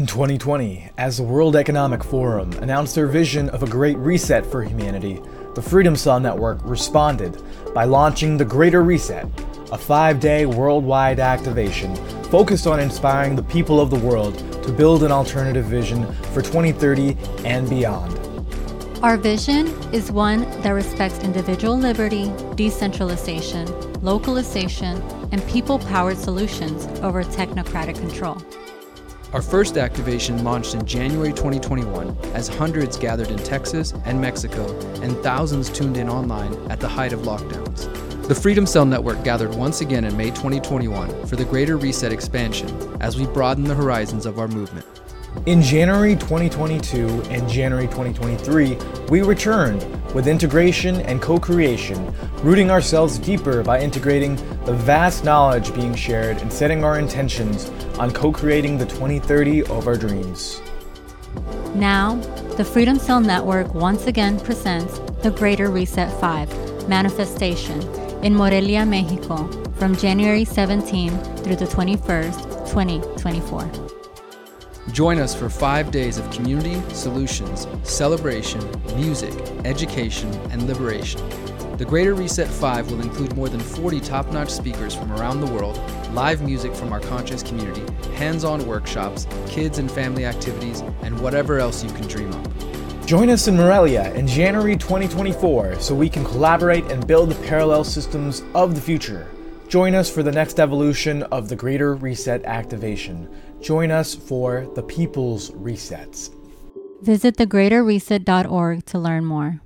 In 2020, as the World Economic Forum announced their vision of a great reset for humanity, the Freedom Cell Network responded by launching the Greater Reset, a five day worldwide activation focused on inspiring the people of the world to build an alternative vision for 2030 and beyond. Our vision is one that respects individual liberty, decentralization, localization, and people powered solutions over technocratic control. Our first activation launched in January 2021 as hundreds gathered in Texas and Mexico and thousands tuned in online at the height of lockdowns. The Freedom Cell Network gathered once again in May 2021 for the Greater Reset expansion as we broaden the horizons of our movement. In January 2022 and January 2023, we returned with integration and co creation, rooting ourselves deeper by integrating the vast knowledge being shared and setting our intentions on co creating the 2030 of our dreams. Now, the Freedom Cell Network once again presents the Greater Reset 5 Manifestation in Morelia, Mexico from January 17 through the 21st, 2024. Join us for five days of community, solutions, celebration, music, education, and liberation. The Greater Reset 5 will include more than 40 top notch speakers from around the world, live music from our conscious community, hands on workshops, kids and family activities, and whatever else you can dream of. Join us in Morelia in January 2024 so we can collaborate and build the parallel systems of the future. Join us for the next evolution of the Greater Reset activation. Join us for the People's Resets. Visit thegreaterreset.org to learn more.